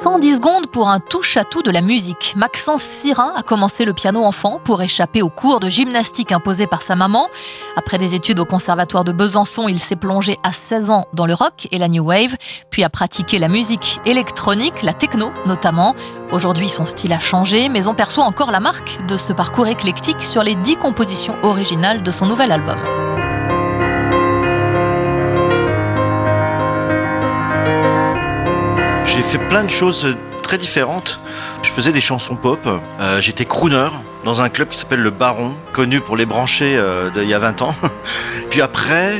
110 secondes pour un touche-à-tout de la musique. Maxence Sirin a commencé le piano enfant pour échapper aux cours de gymnastique imposés par sa maman. Après des études au conservatoire de Besançon, il s'est plongé à 16 ans dans le rock et la new wave, puis a pratiqué la musique électronique, la techno notamment. Aujourd'hui, son style a changé, mais on perçoit encore la marque de ce parcours éclectique sur les 10 compositions originales de son nouvel album. J'ai fait plein de choses très différentes. Je faisais des chansons pop. Euh, J'étais crooner dans un club qui s'appelle le Baron, connu pour les branchés euh, d'il y a 20 ans. Puis après,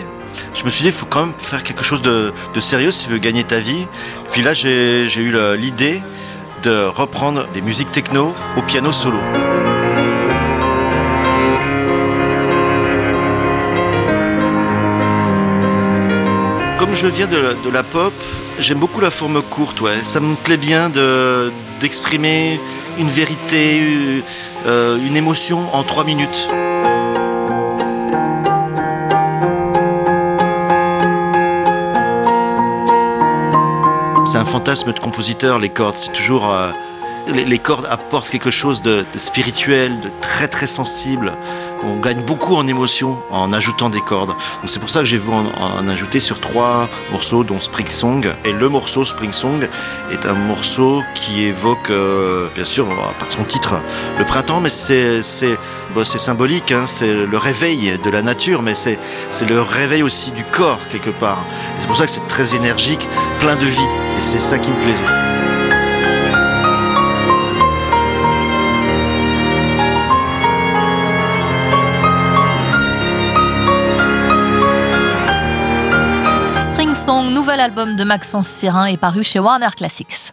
je me suis dit, il faut quand même faire quelque chose de, de, sérieux si tu veux gagner ta vie. Puis là, j'ai eu l'idée de reprendre des musiques techno au piano solo. Je viens de, de la pop, J'aime beaucoup la forme courte. Ça me plaît bien de, d'exprimer une vérité, euh, une émotion en trois minutes. C'est un fantasme de compositeur, les cordes. C'est toujours. Euh, les, cordes apportent quelque chose de, spirituel, de très très sensible. On gagne beaucoup en émotion en ajoutant des cordes. c'est pour ça que j'ai voulu en, ajouter sur trois morceaux, dont Spring Song. Et le morceau Spring Song est un morceau qui évoque, euh, bien sûr, par son titre, le printemps, mais c'est symbolique. Hein. c'est le réveil de la nature, mais c'est le réveil aussi du corps quelque part. c'est pour ça que c'est très énergique, plein de vie. Et c'est ça qui me plaisait. Nouvel album de Maxence Sirin est paru chez Warner Classics.